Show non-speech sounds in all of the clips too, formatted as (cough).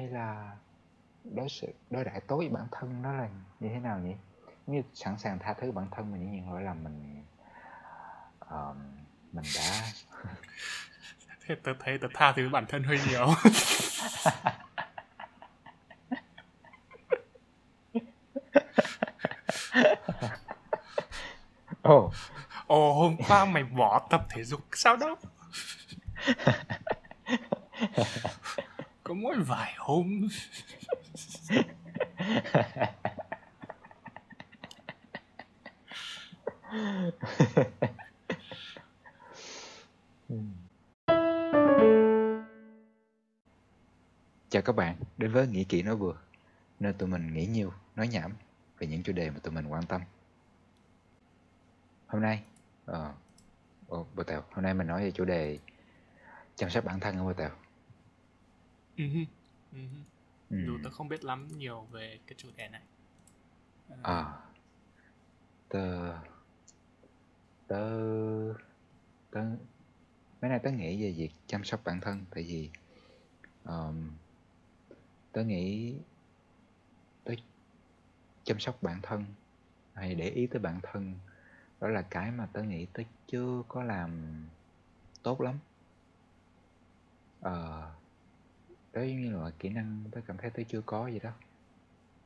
hay là đối xử đối đãi tốt với bản thân nó là như thế nào nhỉ? Như sẵn sàng tha thứ bản thân mình những lỗi lầm mình uh, mình đã (laughs) thế tớ thấy tớ tha thứ bản thân hơi nhiều. (laughs) Ồ. Oh. ồ hôm qua mày bỏ tập thể dục sao đó (laughs) có mỗi vài hôm. Chào các bạn, đến với Nghĩ Kỹ Nói Vừa Nơi tụi mình nghĩ nhiều, nói nhảm Về những chủ đề mà tụi mình quan tâm. Hôm nay ờ, uh, Bồ Tèo, hôm nay mình nói về chủ đề Chăm sóc bản thân ở Bồ Tèo uh-huh. Uh-huh. Ừ. Dù tớ không biết lắm nhiều về cái chủ đề này À Tớ Tớ Tớ Mấy nay tớ nghĩ về việc chăm sóc bản thân Tại vì um, tớ nghĩ tớ chăm sóc bản thân hay để ý tới bản thân đó là cái mà tớ nghĩ tớ chưa có làm tốt lắm ờ đó giống như là kỹ năng tớ cảm thấy tớ chưa có gì đó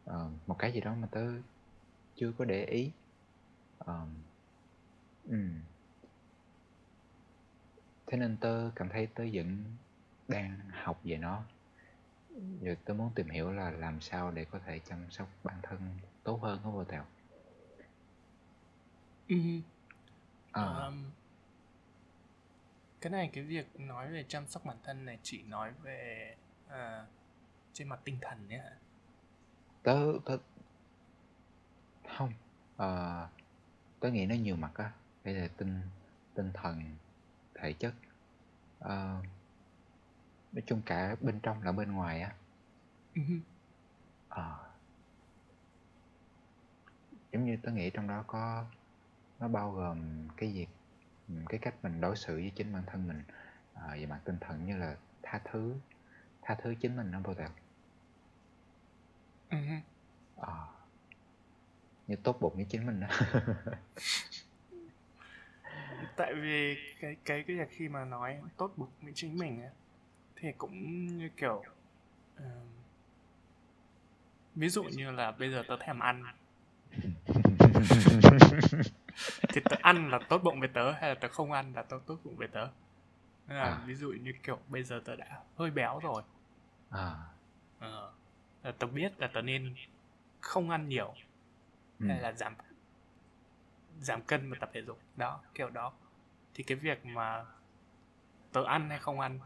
ờ, một cái gì đó mà tớ chưa có để ý ờ, ừ. thế nên tớ cảm thấy tớ vẫn đang học về nó Giờ tôi muốn tìm hiểu là làm sao để có thể chăm sóc bản thân tốt hơn có vô tèo. Ừ. À. Um, cái này cái việc nói về chăm sóc bản thân này chỉ nói về uh, trên mặt tinh thần nhé Tớ tớ không uh, tớ nghĩ nó nhiều mặt á, đây là tinh tinh thần, thể chất. Uh, nói chung cả bên trong lẫn bên ngoài á. Ờ. Giống như tớ nghĩ trong đó có nó bao gồm cái việc cái cách mình đối xử với chính bản thân mình à, về mặt tinh thần như là tha thứ tha thứ chính mình nó bao giờ ờ. Như tốt bụng với chính mình đó. (laughs) Tại vì cái cái cái việc khi mà nói tốt bụng với chính mình ấy, thì cũng như kiểu uh, ví dụ như là bây giờ tớ thèm ăn. (laughs) Thì tớ ăn là tốt bụng với tớ hay là tớ không ăn là tớ tốt bụng với tớ? Nên là à. ví dụ như kiểu bây giờ tớ đã hơi béo rồi à. ờ, tớ biết là tớ nên không ăn nhiều ừ. hay là giảm giảm cân và tập thể dục đó kiểu đó thì cái việc mà tớ ăn hay không ăn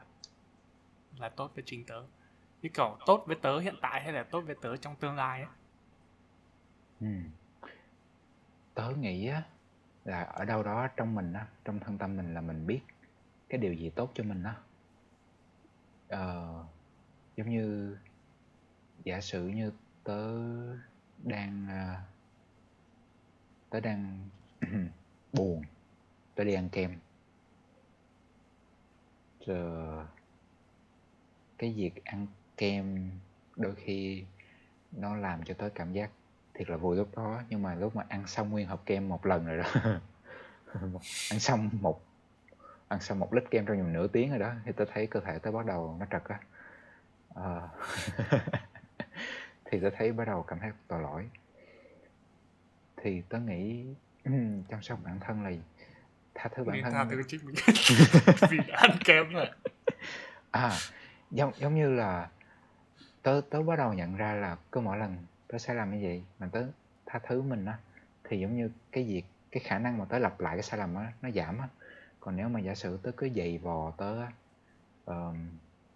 là tốt với chính tớ như kiểu tốt với tớ hiện tại hay là tốt với tớ trong tương lai ấy ừ. tớ nghĩ á là ở đâu đó trong mình á trong thân tâm mình là mình biết cái điều gì tốt cho mình á ờ, giống như, giả sử như tớ đang à, tớ đang (clears throat) buồn, tớ đi ăn kem. Rồi cái việc ăn kem đôi khi nó làm cho tớ cảm giác thiệt là vui lúc đó, nhưng mà lúc mà ăn xong nguyên hộp kem một lần rồi đó (laughs) ăn xong một, ăn xong một lít kem trong vòng nửa tiếng rồi đó, thì tớ thấy cơ thể tớ bắt đầu nó trật á à, (laughs) thì tớ thấy bắt đầu cảm thấy tội lỗi. Thì tớ nghĩ chăm sóc bản thân là tha thứ bản thân tha thứ chính mình. (laughs) Vì ăn kem rồi. À giống giống như là tớ tớ bắt đầu nhận ra là cứ mỗi lần tớ sai lầm như vậy mà tớ tha thứ mình á thì giống như cái việc cái khả năng mà tớ lặp lại cái sai lầm á nó giảm á. Còn nếu mà giả sử tớ cứ dày vò tớ uh,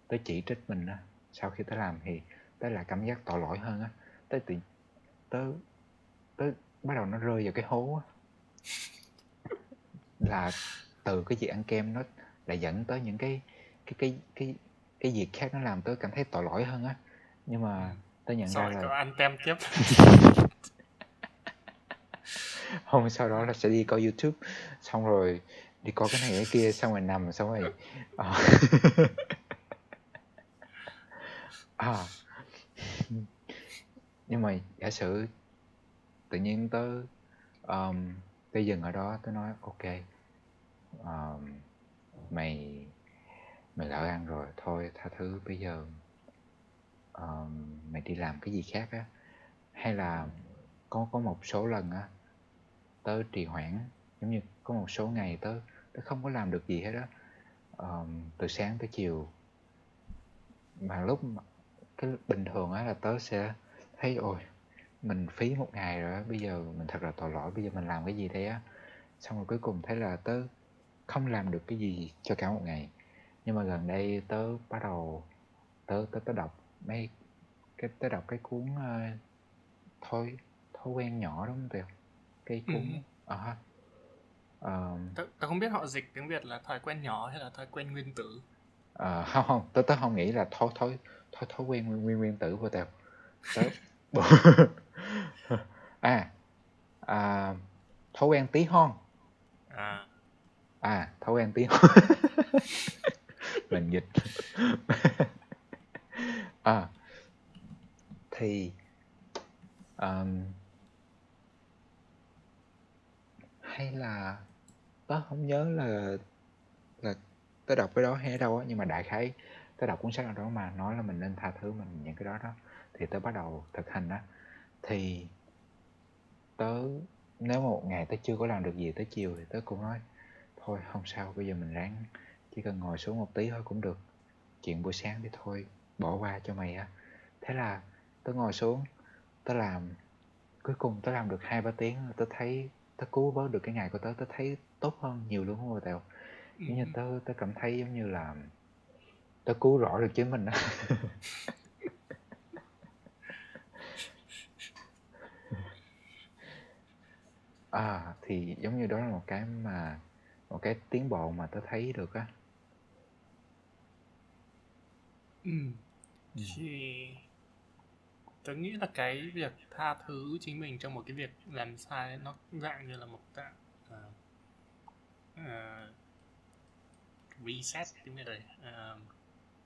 tớ chỉ trích mình á sau khi tớ làm thì tớ lại cảm giác tội lỗi hơn á tớ tự tớ tớ bắt đầu nó rơi vào cái hố á (laughs) là từ cái việc ăn kem nó lại dẫn tới những cái cái cái cái cái việc khác nó làm tớ cảm thấy tội lỗi hơn á nhưng mà ừ. tớ nhận Sao ra là ăn tem tiếp (laughs) hôm sau đó là sẽ đi coi youtube xong rồi đi coi cái này cái kia xong rồi nằm xong rồi ờ. (laughs) À. Nhưng mà giả sử tự nhiên tớ, um, tớ dừng ở đó, tớ nói: ok um, mày mày lỡ ăn rồi, thôi tha thứ, bây giờ, um, mày đi làm cái gì khác á." Hay là có có một số lần á, tớ trì hoãn, giống như có một số ngày tớ tớ không có làm được gì hết á, um, từ sáng tới chiều. Mà lúc cái bình thường á là tớ sẽ thấy ôi mình phí một ngày rồi á bây giờ mình thật là tội lỗi bây giờ mình làm cái gì đây á? Xong rồi cuối cùng thấy là tớ không làm được cái gì cho cả một ngày. Nhưng mà gần đây tớ bắt đầu tớ tớ tớ đọc mấy cái tớ đọc cái cuốn uh, thôi thói quen nhỏ đúng không tiểu cái cuốn ừ. uh, tớ, tớ không biết họ dịch tiếng việt là thói quen nhỏ hay là thói quen nguyên tử. Uh, không không tớ tớ không nghĩ là thói thói thói thói quen nguyên nguyên, nguyên tử vô tiểu tớ à, à thói quen tí hon. À. À thói quen tí hon. (laughs) Mình dịch (laughs) à thì um, hay là tớ không nhớ là là tớ đọc cái đó hay ở đâu á nhưng mà đại khái tớ đọc cuốn sách nào đó mà nói là mình nên tha thứ mình những cái đó đó thì tớ bắt đầu thực hành á thì tớ nếu mà một ngày tớ chưa có làm được gì tới chiều thì tớ cũng nói thôi không sao bây giờ mình ráng chỉ cần ngồi xuống một tí thôi cũng được. Chuyện buổi sáng thì thôi bỏ qua cho mày á. Thế là tớ ngồi xuống tớ làm cuối cùng tớ làm được hai ba tiếng tớ thấy tớ cứu vớt được cái ngày của tớ tớ thấy tốt hơn nhiều luôn không tèo. Giống như tớ tớ cảm thấy giống như là tớ cứu rõ được chính mình á (laughs) À, thì giống như đó là một cái mà một cái tiến bộ mà tớ thấy được á. Ừm. Thì tớ nghĩ là cái việc tha thứ chính mình trong một cái việc làm sai nó dạng như là một dạng uh, uh, reset tiếng Việt này uh,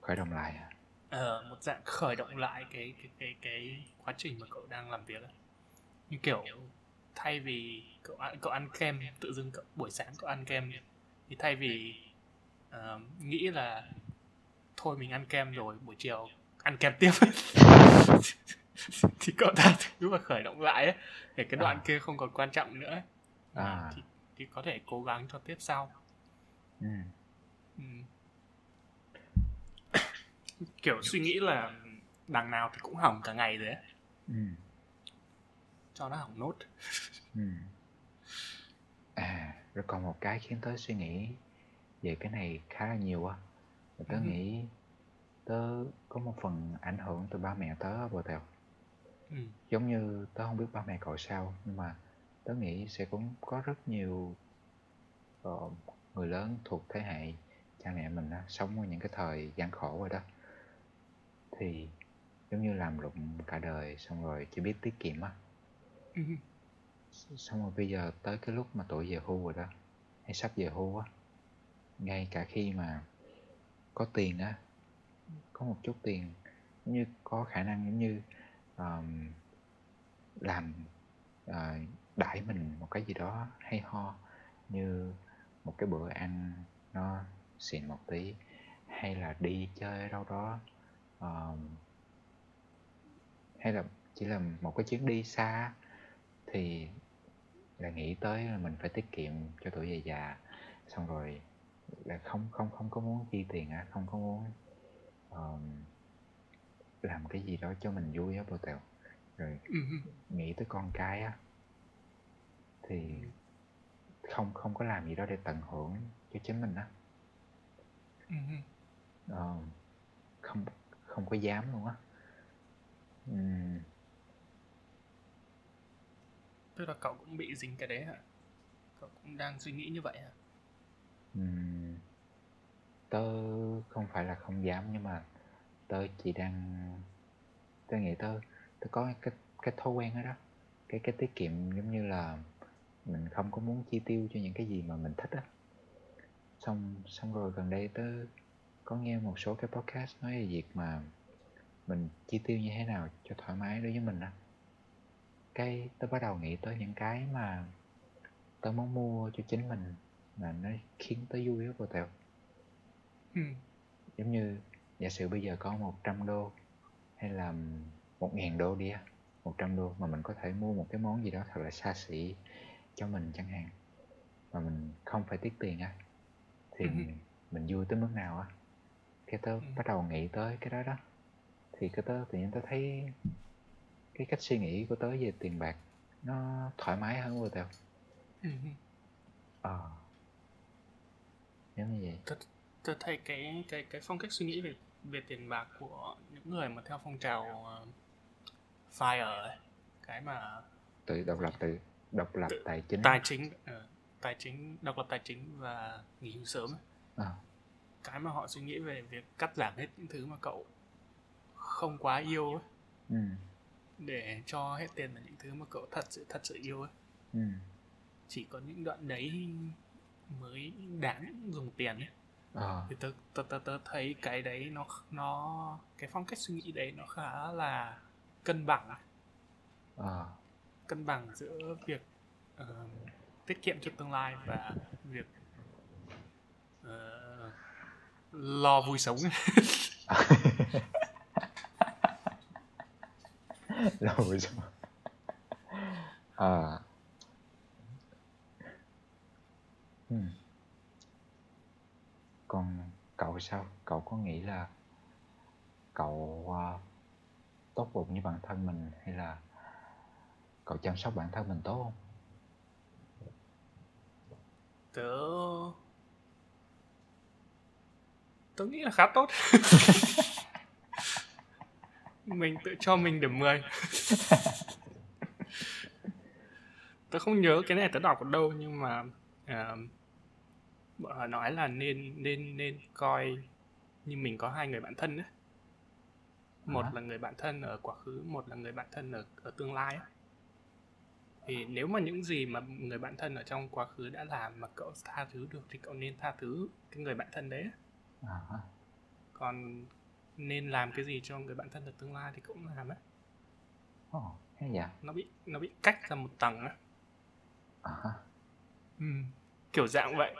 khởi động lại à? Uh, một dạng khởi động lại cái cái cái cái quá trình mà cậu đang làm việc ấy. như kiểu thay vì cậu ăn cậu ăn kem tự dưng cậu buổi sáng cậu ăn kem thì thay vì uh, nghĩ là thôi mình ăn kem rồi buổi chiều ăn kem tiếp (laughs) thì cậu ta thứ mà khởi động lại ấy, để cái đoạn à. kia không còn quan trọng nữa à. thì, thì có thể cố gắng cho tiếp sau ừ. Ừ. kiểu suy nghĩ là đằng nào thì cũng hỏng cả ngày rồi ấy ừ cho nó hỏng nốt (laughs) ừ. à rồi còn một cái khiến tớ suy nghĩ về cái này khá là nhiều á tớ ừ. nghĩ tớ có một phần ảnh hưởng từ ba mẹ tớ vào theo ừ. giống như tớ không biết ba mẹ cậu sao nhưng mà tớ nghĩ sẽ cũng có rất nhiều uh, người lớn thuộc thế hệ cha mẹ mình á, sống ở những cái thời gian khổ rồi đó thì giống như làm lụng cả đời xong rồi chỉ biết tiết kiệm á. Xong rồi bây giờ tới cái lúc mà tuổi về hưu rồi đó Hay sắp về hưu á Ngay cả khi mà có tiền á Có một chút tiền Giống như có khả năng giống như um, Làm uh, đãi mình một cái gì đó hay ho Như một cái bữa ăn nó xịn một tí Hay là đi chơi đâu đó um, Hay là chỉ là một cái chuyến đi xa thì là nghĩ tới là mình phải tiết kiệm cho tuổi về già. Xong rồi là không không không có muốn chi tiền á không có muốn um, làm cái gì đó cho mình vui á bồ tèo rồi ừ. nghĩ tới con cái á thì không không có làm gì đó để tận hưởng cho chính mình á. Uh, không không có dám luôn á. Um, tức là cậu cũng bị dính cái đấy hả? Cậu cũng đang suy nghĩ như vậy hả? Uhm, tớ không phải là không dám nhưng mà tớ chỉ đang tớ nghĩ tớ tớ có cái cái thói quen đó đó. Cái cái tiết kiệm giống như là mình không có muốn chi tiêu cho những cái gì mà mình thích á. Xong xong rồi gần đây tớ có nghe một số cái podcast nói về việc mà mình chi tiêu như thế nào cho thoải mái đối với mình á cái tớ bắt đầu nghĩ tới những cái mà tớ muốn mua cho chính mình mà nó khiến tớ vui á cô tèo ừ. giống như giả sử bây giờ có 100 đô hay là một ngàn đô đi á 100 đô mà mình có thể mua một cái món gì đó thật là xa xỉ cho mình chẳng hạn mà mình không phải tiếc tiền á thì ừ. mình vui tới mức nào á cái tớ ừ. bắt đầu nghĩ tới cái đó đó thì cái tớ tự nhiên tớ thấy cái cách suy nghĩ của tớ về tiền bạc nó thoải mái hơn vừa tèo ừ. ờ giống như vậy tớ, tớ thấy cái cái cái phong cách suy nghĩ về về tiền bạc của những người mà theo phong trào uh, fire ấy cái mà tự độc lập tự độc lập tự, tài chính tài chính uh, tài chính độc lập tài chính và nghỉ hưu sớm ấy. À. cái mà họ suy nghĩ về việc cắt giảm hết những thứ mà cậu không quá yêu ấy ừ. để cho hết tiền vào những thứ mà cậu thật sự thật sự yêu ấy ừ. chỉ có những đoạn đấy mới đáng dùng tiền ấy à. thì tớ, tớ, tớ, tớ thấy cái đấy nó nó cái phong cách suy nghĩ đấy nó khá là cân bằng à. cân bằng giữa việc uh, tiết kiệm cho tương lai và việc uh, lo vui sống (laughs) (laughs) lo vui sống à. Hmm. còn cậu sao? Cậu có nghĩ là cậu uh, tốt bụng như bản thân mình hay là cậu chăm sóc bản thân mình tốt không? Tớ tớ nghĩ là khá tốt (laughs) mình tự cho mình điểm 10 (laughs) tớ không nhớ cái này tớ đọc ở đâu nhưng mà uh, bọn họ nói là nên nên nên coi như mình có hai người bạn thân ấy. một à. là người bạn thân ở quá khứ một là người bạn thân ở ở tương lai ấy thì nếu mà những gì mà người bạn thân ở trong quá khứ đã làm mà cậu tha thứ được thì cậu nên tha thứ cái người bạn thân đấy à. còn nên làm cái gì cho người bạn thân ở tương lai thì cũng làm đấy Ồ, hay vậy? nó bị nó bị cách ra một tầng á à. ừ. kiểu dạng vậy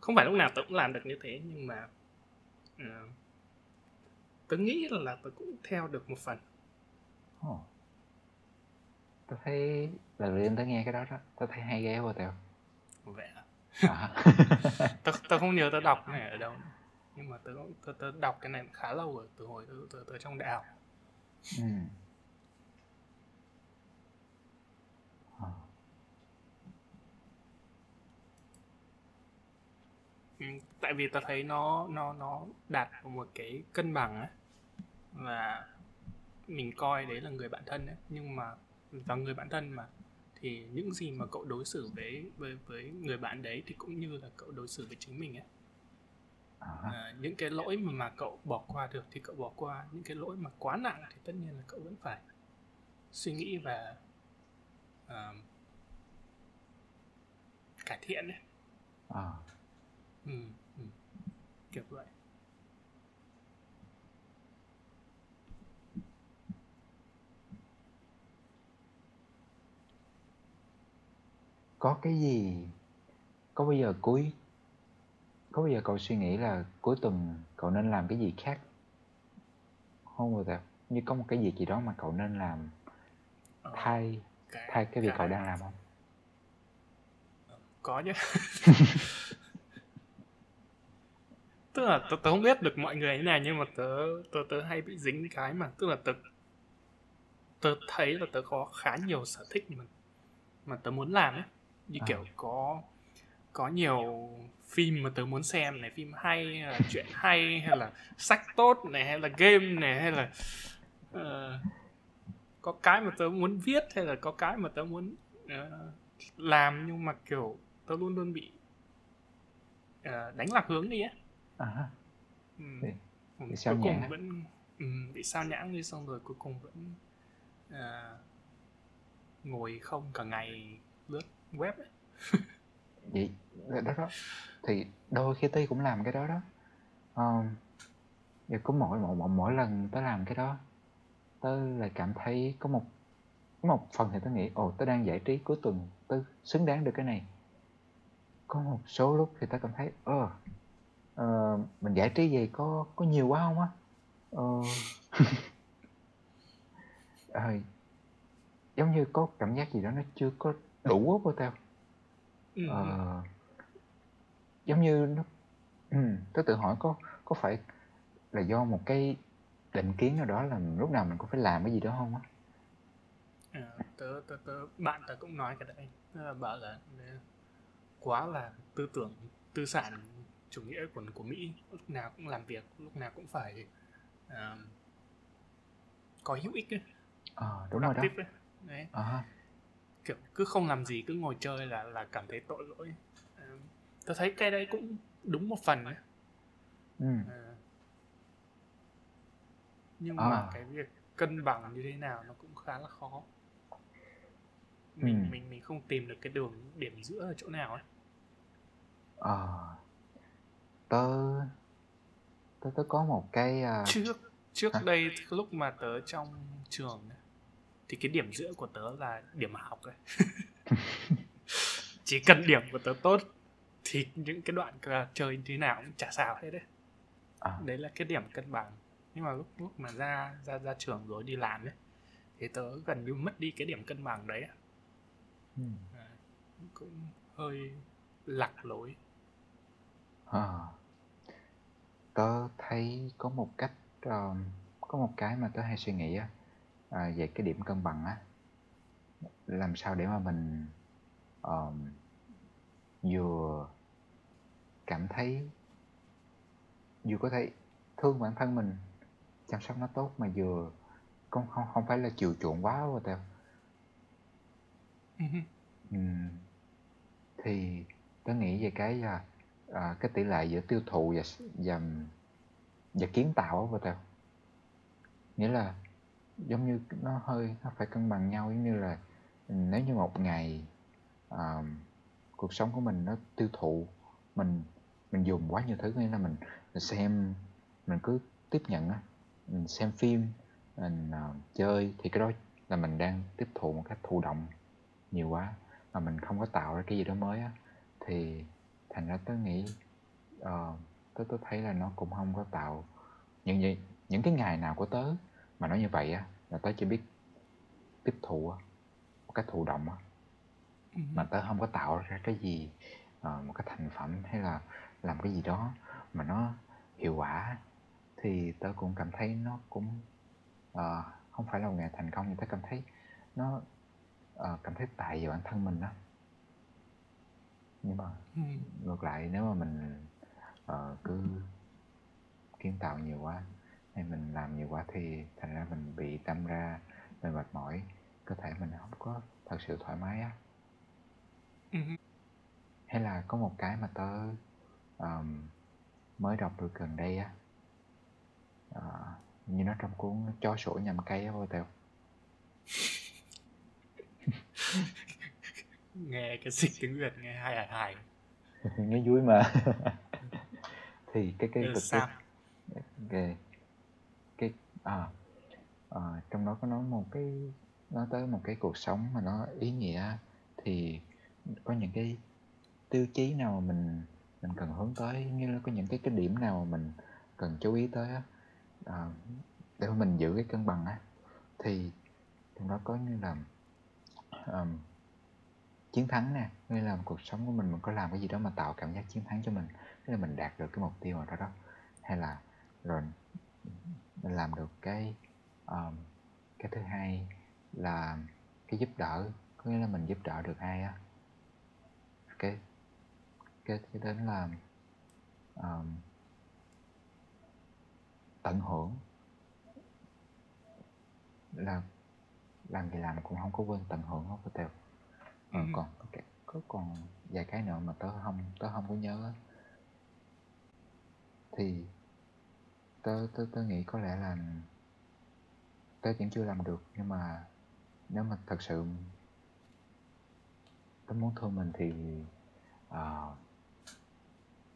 không phải lúc nào tớ cũng làm được như thế nhưng mà uh, tớ nghĩ là tớ cũng theo được một phần oh tôi thấy lần đầu tiên tớ nghe cái đó đó tớ thấy hay ghê quá tèo vậy à, à. (laughs) tớ, tớ không nhớ tớ đọc cái này ở đâu nhưng mà tớ, tớ, tớ đọc cái này khá lâu rồi từ hồi tớ, tớ, tớ trong đại học ừ. À. Ừ, tại vì tớ thấy nó nó nó đạt một cái cân bằng ấy và mình coi đấy là người bạn thân ấy nhưng mà và người bạn thân mà thì những gì mà cậu đối xử với với với người bạn đấy thì cũng như là cậu đối xử với chính mình ấy à. những cái lỗi mà, mà cậu bỏ qua được thì cậu bỏ qua những cái lỗi mà quá nặng thì tất nhiên là cậu vẫn phải suy nghĩ và uh, cải thiện đấy à. ừ, ừ. kiểu vậy có cái gì? Có bao giờ cuối có bao giờ cậu suy nghĩ là cuối tuần cậu nên làm cái gì khác? Không bao giờ. Như có một cái việc gì đó mà cậu nên làm. Ờ, thay cái, thay cái việc cái... cậu đang làm không? Có chứ. (laughs) Tức là tớ, tớ không biết được mọi người thế này nhưng mà tớ tớ tớ hay bị dính cái mà. Tức là tớ tớ thấy là tớ có khá nhiều sở thích mà mà tớ muốn làm ấy như à. kiểu có có nhiều phim mà tớ muốn xem này phim hay hay là chuyện hay hay là sách tốt này hay là game này hay là uh, có cái mà tớ muốn viết hay là có cái mà tớ muốn uh, làm nhưng mà kiểu tớ luôn luôn bị uh, đánh lạc hướng đi á à. ừ. Cuối cùng vẫn um, bị sao nhãng đi xong rồi cuối cùng vẫn uh, ngồi không cả ngày lướt web ấy. vậy đó đó thì đôi khi ty cũng làm cái đó đó. Um, và có mỗi mỗi mỗi mỗi lần tớ làm cái đó tớ lại cảm thấy có một có một phần thì tớ nghĩ ồ tớ đang giải trí cuối tuần tớ xứng đáng được cái này. Có một số lúc thì tớ cảm thấy ơ ờ, mình giải trí gì có có nhiều quá không á? Ờ, (laughs) ờ, giống như có cảm giác gì đó nó chưa có đủ á tao ờ, giống như nó ừ, tớ tự hỏi có có phải là do một cái định kiến nào đó là lúc nào mình cũng phải làm cái gì đó không á à, tớ, tớ, tớ bạn tớ cũng nói cái đấy là bảo là quá là tư tưởng tư sản chủ nghĩa của của Mỹ lúc nào cũng làm việc lúc nào cũng phải uh, có hữu ích ấy. À, đúng rồi đó. Ấy. Đấy. À. kiểu cứ không làm gì cứ ngồi chơi là là cảm thấy tội lỗi uh, tôi thấy cái đấy cũng đúng một phần đấy ừ. uh, nhưng à. mà cái việc cân bằng như thế nào nó cũng khá là khó mình ừ. mình mình không tìm được cái đường điểm giữa ở chỗ nào ấy ờ tớ tớ tớ có một cái uh... trước trước Hả? đây lúc mà tớ trong trường thì cái điểm giữa của tớ là điểm học ấy (laughs) chỉ cần điểm của tớ tốt thì những cái đoạn chơi thế nào cũng chả sao hết đấy à. đấy là cái điểm cân bằng nhưng mà lúc lúc mà ra ra ra trường rồi đi làm ấy thì tớ gần như mất đi cái điểm cân bằng đấy ừ. à, cũng hơi lạc lối à. tớ thấy có một cách uh, có một cái mà tớ hay suy nghĩ á à, về cái điểm cân bằng á làm sao để mà mình uh, vừa cảm thấy vừa có thể thương bản thân mình chăm sóc nó tốt mà vừa không không không phải là chiều chuộng quá rồi tao ừ. thì tớ nghĩ về cái là à, cái tỷ lệ giữa tiêu thụ và và và kiến tạo vào tao nghĩa là giống như nó hơi nó phải cân bằng nhau giống như là nếu như một ngày uh, cuộc sống của mình nó tiêu thụ mình mình dùng quá nhiều thứ nên là mình, mình xem mình cứ tiếp nhận á mình xem phim mình uh, chơi thì cái đó là mình đang tiếp thụ một cách thụ động nhiều quá mà mình không có tạo ra cái gì đó mới á. Thì thành ra tớ nghĩ uh, tớ tớ thấy là nó cũng không có tạo những gì những cái ngày nào của tớ mà nói như vậy á là tớ chỉ biết tiếp thụ một cách thụ động á ừ. mà tớ không có tạo ra cái gì uh, một cái thành phẩm hay là làm cái gì đó mà nó hiệu quả thì tớ cũng cảm thấy nó cũng uh, không phải là một ngày thành công nhưng tớ cảm thấy nó uh, cảm thấy tại về bản thân mình đó nhưng mà ừ. ngược lại nếu mà mình uh, cứ kiến tạo nhiều quá hay mình làm nhiều quá thì thành ra mình bị tâm ra mình mệt mỏi. Cơ thể mình không có thật sự thoải mái á. Ừ. hay là có một cái mà tớ um, mới đọc được gần đây á uh, như nó trong cuốn chó sủa nhầm cây á vô tèo. (laughs) Nghe cái dịch tiếng việt nghe hay hài hài. (laughs) Nghe vui mà. (laughs) Thì cái cái cực sao? Cái à, à, trong đó có nói một cái nói tới một cái cuộc sống mà nó ý nghĩa thì có những cái tiêu chí nào mà mình mình cần hướng tới như là có những cái cái điểm nào mà mình cần chú ý tới á? À, để mình giữ cái cân bằng á thì trong đó có như là um, chiến thắng nè như là cuộc sống của mình mình có làm cái gì đó mà tạo cảm giác chiến thắng cho mình tức là mình đạt được cái mục tiêu nào đó đó hay là rồi mình làm được cái um, cái thứ hai là cái giúp đỡ có nghĩa là mình giúp đỡ được ai á. Cái cái cái đến là um, tận hưởng. Là làm gì làm cũng không có quên tận hưởng không có tèo. Ừ. còn có, có còn vài cái nữa mà tớ không tớ không có nhớ thì tớ, tớ, tớ nghĩ có lẽ là tớ vẫn chưa làm được nhưng mà nếu mà thật sự tớ muốn thương mình thì uh,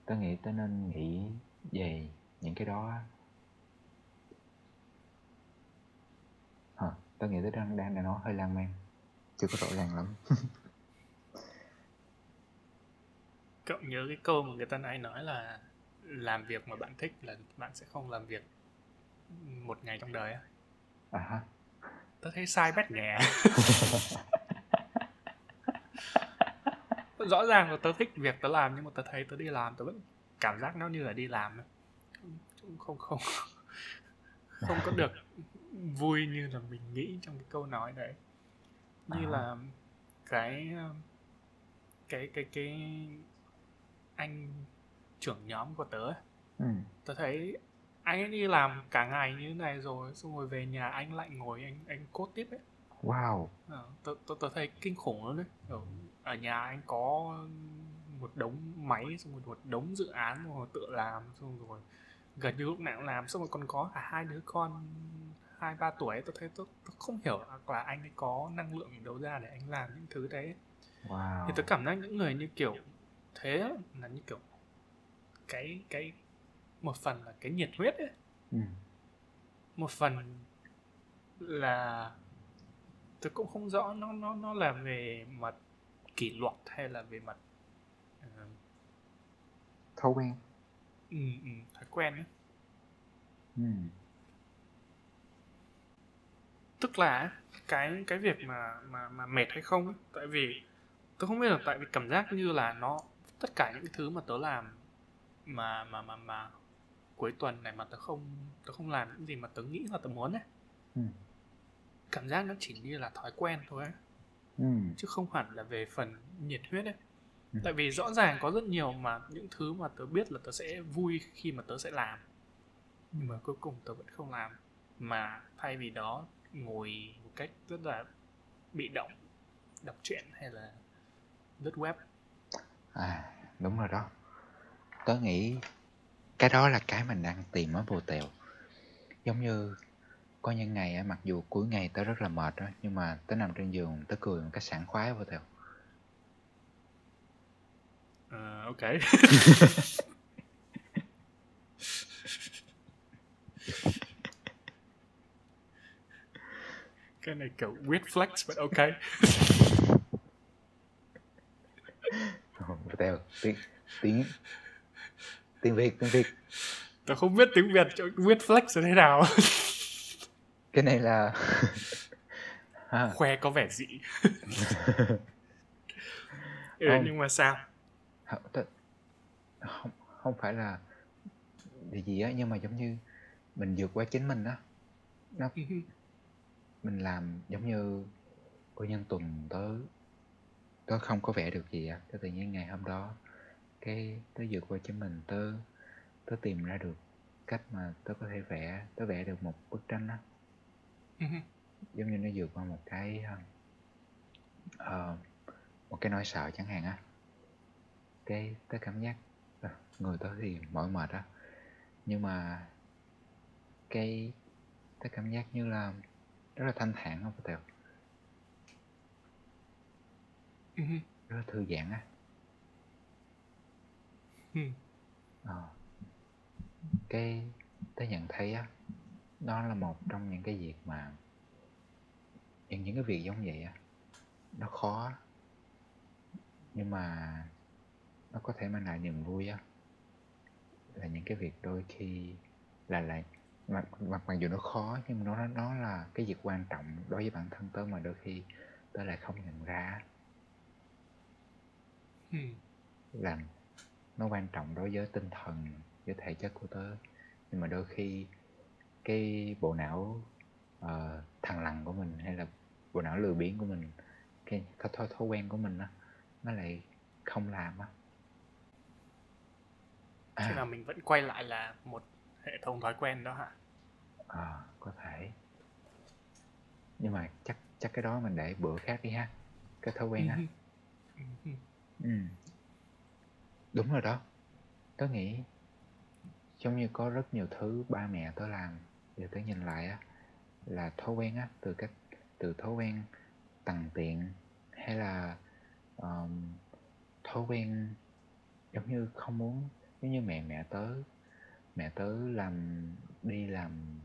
tớ nghĩ tớ nên nghĩ về những cái đó Hả, tớ nghĩ tớ đang đang, đang nói hơi lan man chưa có rõ ràng lắm. (laughs) Cậu nhớ cái câu mà người ta nãy nói là làm việc mà bạn thích là bạn sẽ không làm việc một ngày trong đời á. À ha. Tớ thấy sai bét nhẹ (laughs) rõ ràng là tớ thích việc tớ làm nhưng mà tớ thấy tớ đi làm tớ vẫn cảm giác nó như là đi làm không không không không có được vui như là mình nghĩ trong cái câu nói đấy. Như à. là cái cái cái cái anh trưởng nhóm của tớ ừ. tớ thấy anh ấy đi làm cả ngày như thế này rồi xong rồi về nhà anh lại ngồi anh anh cốt tiếp ấy. Wow. À, tớ, tớ, tớ thấy kinh khủng luôn đấy. Ở, ở nhà anh có một đống máy xong rồi một đống dự án rồi tự làm xong rồi gần như lúc nào cũng làm xong rồi còn có cả hai đứa con hai ba tuổi tôi thấy tôi, tôi không hiểu là anh ấy có năng lượng đâu ra để anh làm những thứ đấy. Wow. thì tôi cảm giác những người như kiểu thế là như kiểu cái cái một phần là cái nhiệt huyết ấy ừ. một phần là tôi cũng không rõ nó nó nó là về mặt kỷ luật hay là về mặt uh, thói quen ừ, ừ, thói quen ấy. Ừ. tức là cái cái việc mà mà mà mệt hay không ấy, tại vì tôi không biết là tại vì cảm giác như là nó tất cả những thứ mà tớ làm mà mà mà mà cuối tuần này mà tớ không tớ không làm những gì mà tớ nghĩ là tớ muốn ấy ừ. cảm giác nó chỉ như là thói quen thôi ấy. Ừ. chứ không hẳn là về phần nhiệt huyết ấy ừ. tại vì rõ ràng có rất nhiều mà những thứ mà tớ biết là tớ sẽ vui khi mà tớ sẽ làm nhưng mà cuối cùng tớ vẫn không làm mà thay vì đó ngồi một cách rất là bị động đọc truyện hay là lướt web à đúng rồi đó tớ nghĩ cái đó là cái mình đang tìm ở bồ tèo. Giống như có những ngày mặc dù cuối ngày tớ rất là mệt đó nhưng mà tớ nằm trên giường tớ cười một cách sảng khoái vô tèo. Uh, ok. (laughs) Cái này kiểu weird flex but ok. (laughs) Tèo tiếng tiếng tiếng việt tiếng việt tao không biết tiếng việt weird flex là thế nào (laughs) cái này là (laughs) à. khoe có vẻ dị (laughs) ừ, không. nhưng mà sao không không phải là gì gì á nhưng mà giống như mình vượt qua chính mình á nó ừ mình làm giống như cô nhân tuần tớ tớ không có vẽ được gì á à. tự nhiên ngày hôm đó cái tớ vượt qua chính mình tớ tớ tìm ra được cách mà tớ có thể vẽ tớ vẽ được một bức tranh á. Giống như nó vượt qua một cái uh, một cái nỗi sợ chẳng hạn á. Cái tớ cảm giác uh, người tớ thì mỏi mệt á. Nhưng mà cái tớ cảm giác như là rất là thanh thản không Tèo ừ. rất là thư giãn á ừ. ờ. cái tớ nhận thấy á đó là một trong những cái việc mà những những cái việc giống vậy á nó khó nhưng mà nó có thể mang lại niềm vui á là những cái việc đôi khi là lại mặc mặc mặc dù nó khó nhưng mà nó nó là cái việc quan trọng đối với bản thân tớ mà đôi khi tớ lại không nhận ra hmm. là nó quan trọng đối với tinh thần với thể chất của tớ. Nhưng mà đôi khi cái bộ não uh, thằng lằn của mình hay là bộ não lười biếng của mình cái thói thói, quen của mình á nó lại không làm á. À. là mình vẫn quay lại là một hệ thống thói quen đó hả? À, có thể. Nhưng mà chắc chắc cái đó mình để bữa khác đi ha cái thói quen á. Ừ đúng rồi đó. Tớ nghĩ giống như có rất nhiều thứ ba mẹ tớ làm giờ tớ nhìn lại á là thói quen á từ cách từ thói quen tằn tiện hay là um, thói quen giống như không muốn giống như mẹ mẹ tớ mẹ tớ làm đi làm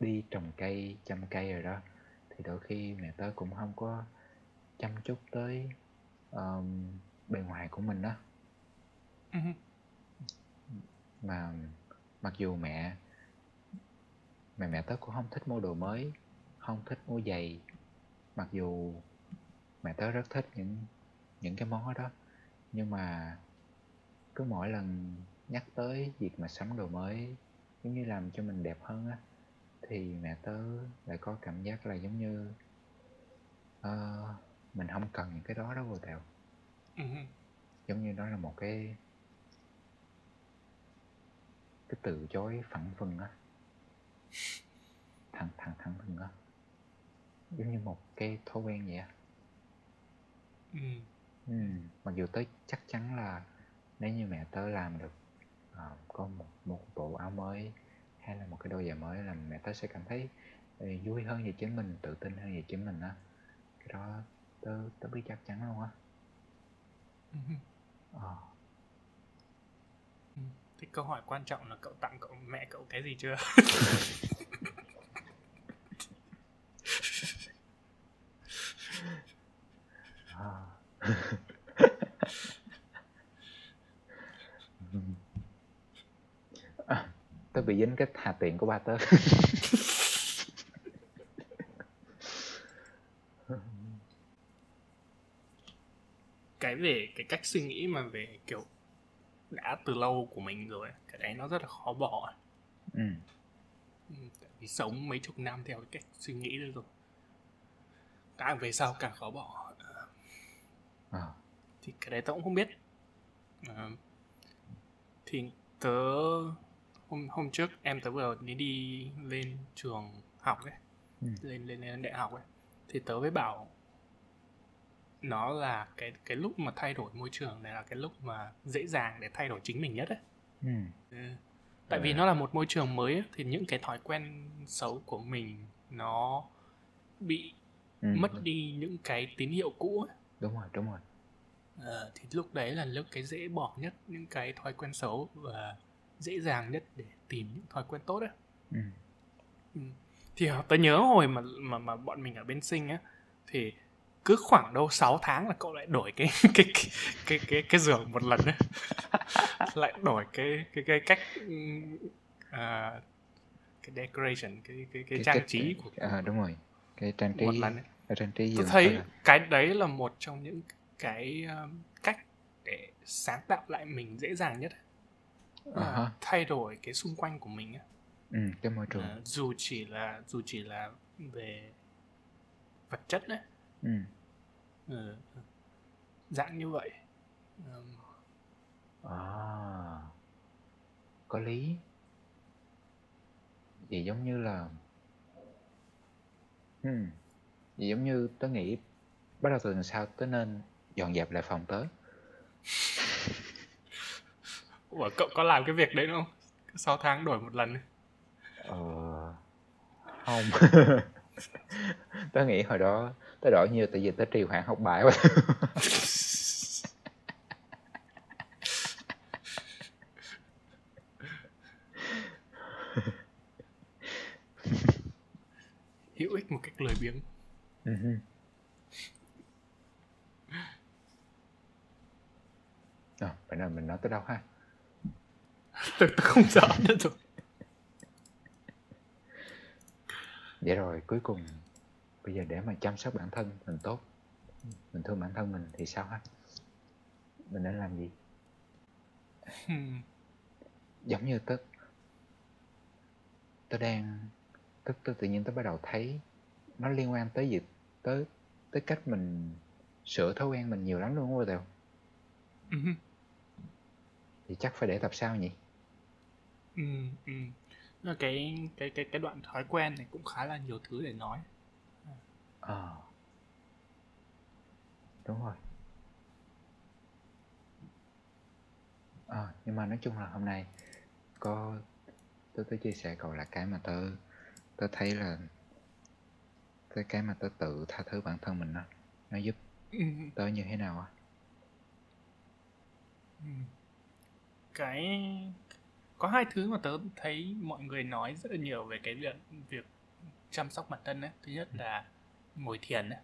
đi trồng cây chăm cây rồi đó thì đôi khi mẹ tớ cũng không có chăm chút tới um, bề ngoài của mình đó mà mặc dù mẹ mẹ mẹ tớ cũng không thích mua đồ mới không thích mua giày mặc dù mẹ tớ rất thích những những cái món đó nhưng mà cứ mỗi lần nhắc tới việc mà sắm đồ mới giống như làm cho mình đẹp hơn á thì mẹ tớ lại có cảm giác là giống như uh, mình không cần những cái đó đó vô tèo uh-huh. giống như đó là một cái cái từ chối phẳng phừng á thẳng thẳng thẳng thừng á giống như một cái thói quen vậy á ừ. ừ. mặc dù tớ chắc chắn là nếu như mẹ tớ làm được uh, có một một bộ áo mới hay là một cái đôi giày mới là mẹ tớ sẽ cảm thấy uh, vui hơn về chính mình tự tin hơn về chính mình á cái đó tớ tớ biết chắc chắn luôn á ừ. ờ. Thế câu hỏi quan trọng là cậu tặng cậu mẹ cậu cái gì chưa? à. tớ bị dính cái hà tiện của ba tớ cái về cái cách suy nghĩ mà về kiểu đã từ lâu của mình rồi cái đấy nó rất là khó bỏ ừ. ừ tại vì sống mấy chục năm theo cái cách suy nghĩ đó rồi càng về sau càng khó bỏ à. thì cái đấy tớ cũng không biết à, thì tớ hôm hôm trước em tớ vừa đi đi lên trường học ấy ừ. lên lên lên đại học ấy thì tớ mới bảo nó là cái cái lúc mà thay đổi môi trường này là cái lúc mà dễ dàng để thay đổi chính mình nhất ấy ừ. Ừ. tại vì nó là một môi trường mới ấy, thì những cái thói quen xấu của mình nó bị ừ. mất đi những cái tín hiệu cũ ấy. đúng rồi đúng rồi à, thì lúc đấy là lúc cái dễ bỏ nhất những cái thói quen xấu và dễ dàng nhất để tìm những thói quen tốt ấy ừ. Ừ. thì tớ nhớ hồi mà mà mà bọn mình ở bên sinh á thì cứ khoảng đâu 6 tháng là cậu lại đổi cái (laughs) cái cái cái cái, cái giường một lần ấy. (laughs) lại đổi cái cái cái cách uh, cái decoration cái cái cái, trang trí của à, đúng rồi cái trang trí một lần ấy. Cái trang trí tôi thấy là... cái đấy là một trong những cái um, cách để sáng tạo lại mình dễ dàng nhất uh-huh. thay đổi cái xung quanh của mình ấy. ừ, cái môi trường uh, dù chỉ là dù chỉ là về vật chất đấy ừ. ừ. dạng như vậy um. à, có lý vậy giống như là hmm. vậy giống như tớ nghĩ bắt đầu từ lần sau tớ nên dọn dẹp lại phòng tớ (laughs) Ủa, cậu có làm cái việc đấy không? 6 tháng đổi một lần Ờ... Không (laughs) Tớ nghĩ hồi đó Tớ đổi nhiều tại vì tớ trì hoãn học bài quá (laughs) Hữu ích một cách lười biếng uh-huh. À, phải nói mình nói tới đâu ha? (laughs) tôi, tôi không rõ nữa rồi vậy rồi cuối cùng bây giờ để mà chăm sóc bản thân mình tốt mình thương bản thân mình thì sao ha mình nên làm gì? (laughs) Giống như tớ tớ đang tớ, tớ tự nhiên tớ bắt đầu thấy nó liên quan tới gì tới tới cách mình sửa thói quen mình nhiều lắm luôn không Tèo. Uh-huh. thì chắc phải để tập sau nhỉ? Ừ ừ. Cái cái cái cái đoạn thói quen này cũng khá là nhiều thứ để nói ờ à. đúng rồi à, nhưng mà nói chung là hôm nay có tớ tớ chia sẻ cậu là cái mà tớ tớ thấy là cái cái mà tớ tự tha thứ bản thân mình đó nó giúp ừ. tớ như thế nào á ừ. cái có hai thứ mà tớ thấy mọi người nói rất là nhiều về cái việc việc chăm sóc bản thân ấy thứ nhất là ngồi thiền á.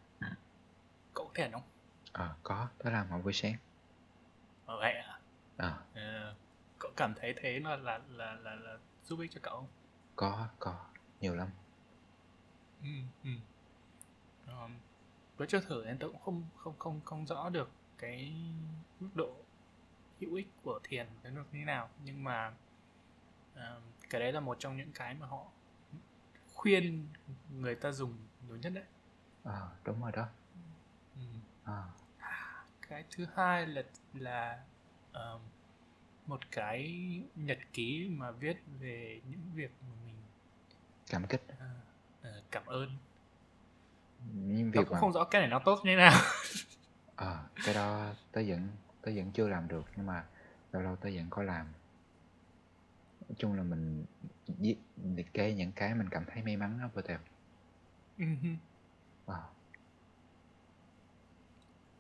Cậu thiền không? Ờ có tớ làm vào buổi sáng. Ờ vậy à? Ờ. À, cậu cảm thấy thế là là là là, là giúp ích cho cậu không? Có có nhiều lắm. Ừ, ừ. Um, tớ chưa thử nên tớ cũng không không không không rõ được cái mức độ hữu ích của thiền đến được như thế nào. Nhưng mà uh, cái đấy là một trong những cái mà họ khuyên người ta dùng nhiều nhất đấy à, đúng rồi đó ừ. à. cái thứ hai là là uh, một cái nhật ký mà viết về những việc mà mình cảm kích uh, uh, cảm ơn những việc cũng mà... không rõ cái này nó tốt như thế nào à, (laughs) cái đó tớ vẫn tớ vẫn chưa làm được nhưng mà lâu lâu tớ vẫn có làm nói chung là mình liệt kê những cái mình cảm thấy may mắn đó vô tèo. Wow.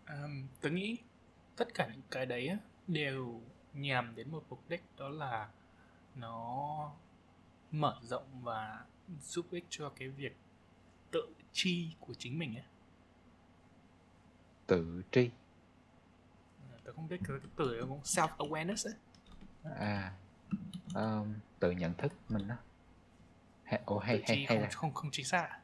um, tớ nghĩ tất cả những cái đấy đều nhằm đến một mục đích đó là nó mở rộng và giúp ích cho cái việc tự chi của chính mình ấy. Tự tri. Ờ, tôi không biết cái từ self awareness ấy. À um, tự nhận thức mình đó hay ồ hay hay, hay là không không chính xác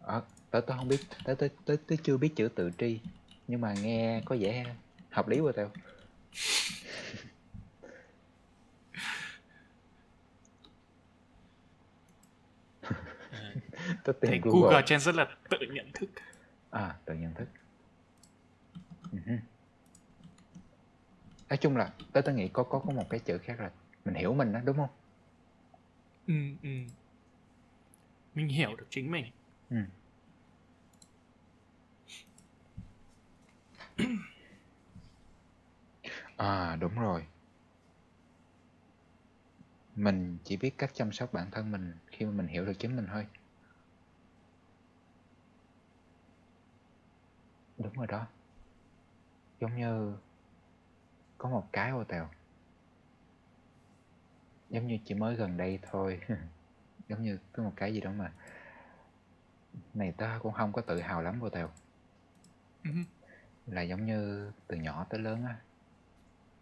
ờ tớ tớ không biết tớ tớ tớ, tớ chưa biết chữ tự tri nhưng mà nghe có vẻ hợp lý quá tao (laughs) tớ tìm Google. Google trên rất là tự nhận thức à tự nhận thức uh-huh. nói chung là tớ tớ nghĩ có có có một cái chữ khác là mình hiểu mình đó đúng không ừ ừ mình hiểu được chính mình ừ. À đúng rồi. Mình chỉ biết cách chăm sóc bản thân mình khi mà mình hiểu được chính mình thôi. Đúng rồi đó. Giống như có một cái ô tèo. Giống như chỉ mới gần đây thôi. (laughs) Giống như có một cái gì đó mà này ta cũng không có tự hào lắm, ô tèo. Ừ là giống như từ nhỏ tới lớn á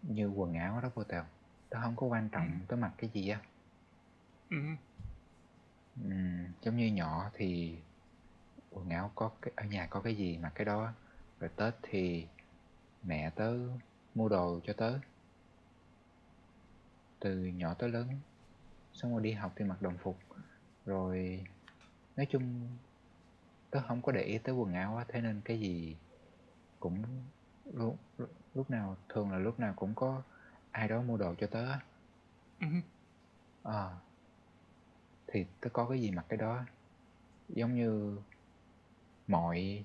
như quần áo đó vô tèo. Tao không có quan trọng tới mặc cái gì á. Ừ. uhm, giống như nhỏ thì quần áo có cái, ở nhà có cái gì mặc cái đó rồi tết thì mẹ tớ mua đồ cho tớ. Từ nhỏ tới lớn xong rồi đi học thì mặc đồng phục. Rồi nói chung tớ không có để ý tới quần áo á thế nên cái gì cũng lúc, lúc nào thường là lúc nào cũng có ai đó mua đồ cho tớ à, thì tớ có cái gì mặc cái đó giống như mọi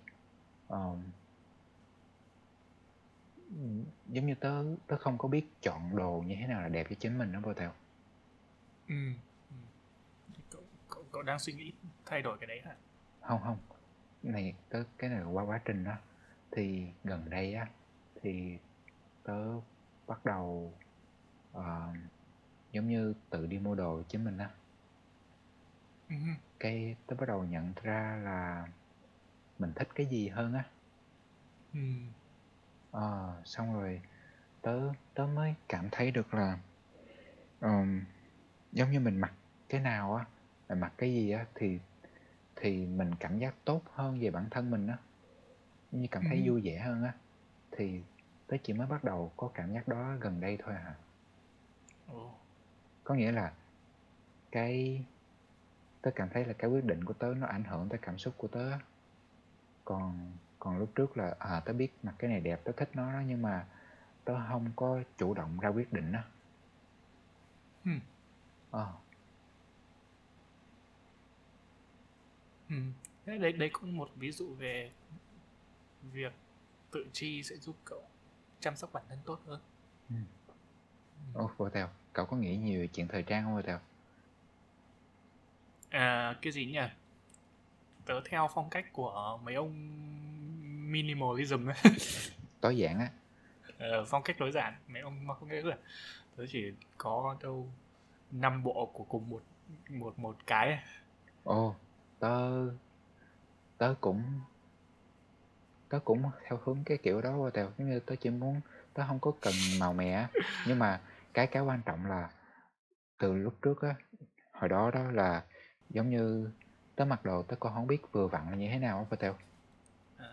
um, giống như tớ tớ không có biết chọn đồ như thế nào là đẹp cho chính mình đó vô tèo. Ừ. ừ. Cậu, cậu, cậu đang suy nghĩ thay đổi cái đấy hả? Không không. Này tớ cái này là qua quá trình đó thì gần đây á thì tớ bắt đầu uh, giống như tự đi mua đồ chính mình á ừ. cái tớ bắt đầu nhận ra là mình thích cái gì hơn á ừ Ờ, xong rồi tớ tớ mới cảm thấy được là ờm, giống như mình mặc cái nào á, mình mặc cái gì á thì thì mình cảm giác tốt hơn về bản thân mình á. Như cảm thấy vui vẻ hơn á. Thì tớ chỉ mới bắt đầu có cảm giác đó gần đây thôi à. Có nghĩa là cái tớ cảm thấy là cái quyết định của tớ nó ảnh hưởng tới cảm xúc của tớ Còn còn lúc trước là à tớ biết mặc cái này đẹp tớ thích nó đó nhưng mà tớ không có chủ động ra quyết định đó hmm. à. hmm. đấy đấy cũng một ví dụ về việc tự chi sẽ giúp cậu chăm sóc bản thân tốt hơn ừ. Ồ, vô tèo, cậu có nghĩ nhiều chuyện thời trang không vô tèo? À, cái gì nhỉ? Tớ theo phong cách của mấy ông minimalism ấy. (laughs) tối giản á ờ, phong cách tối giản mấy ông mà không nghĩ là tớ chỉ có đâu năm bộ của cùng một một một cái ồ tớ tớ cũng tớ cũng theo hướng cái kiểu đó Tèo, giống như tớ chỉ muốn tớ không có cần màu mè nhưng mà cái cái quan trọng là từ lúc trước á, hồi đó đó là giống như tớ mặc đồ tớ còn không biết vừa vặn là như thế nào á Tèo. Ờ,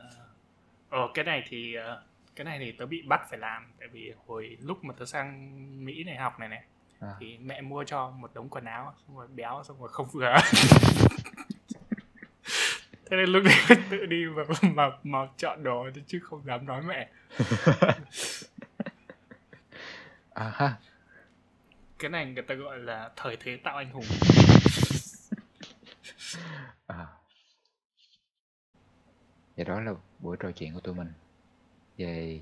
ờ, cái này thì ờ, cái này thì tớ bị bắt phải làm tại vì hồi lúc mà tớ sang Mỹ này học này này à. thì mẹ mua cho một đống quần áo xong rồi béo xong rồi không vừa (laughs) thế nên lúc đấy (laughs) tự đi mà (laughs) mà, mà chọn đồ chứ không dám nói mẹ. (laughs) À ha. Cái này người ta gọi là thời thế tạo anh hùng. À. Vậy đó là buổi trò chuyện của tụi mình về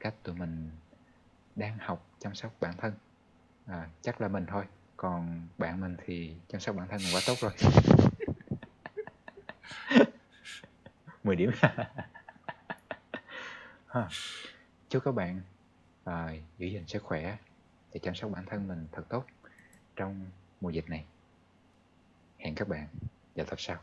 cách tụi mình đang học chăm sóc bản thân. À, chắc là mình thôi còn bạn mình thì chăm sóc bản thân quá tốt rồi 10 điểm. (laughs) Chúc các bạn à, giữ gìn sức khỏe để chăm sóc bản thân mình thật tốt trong mùa dịch này. Hẹn các bạn vào tập sau.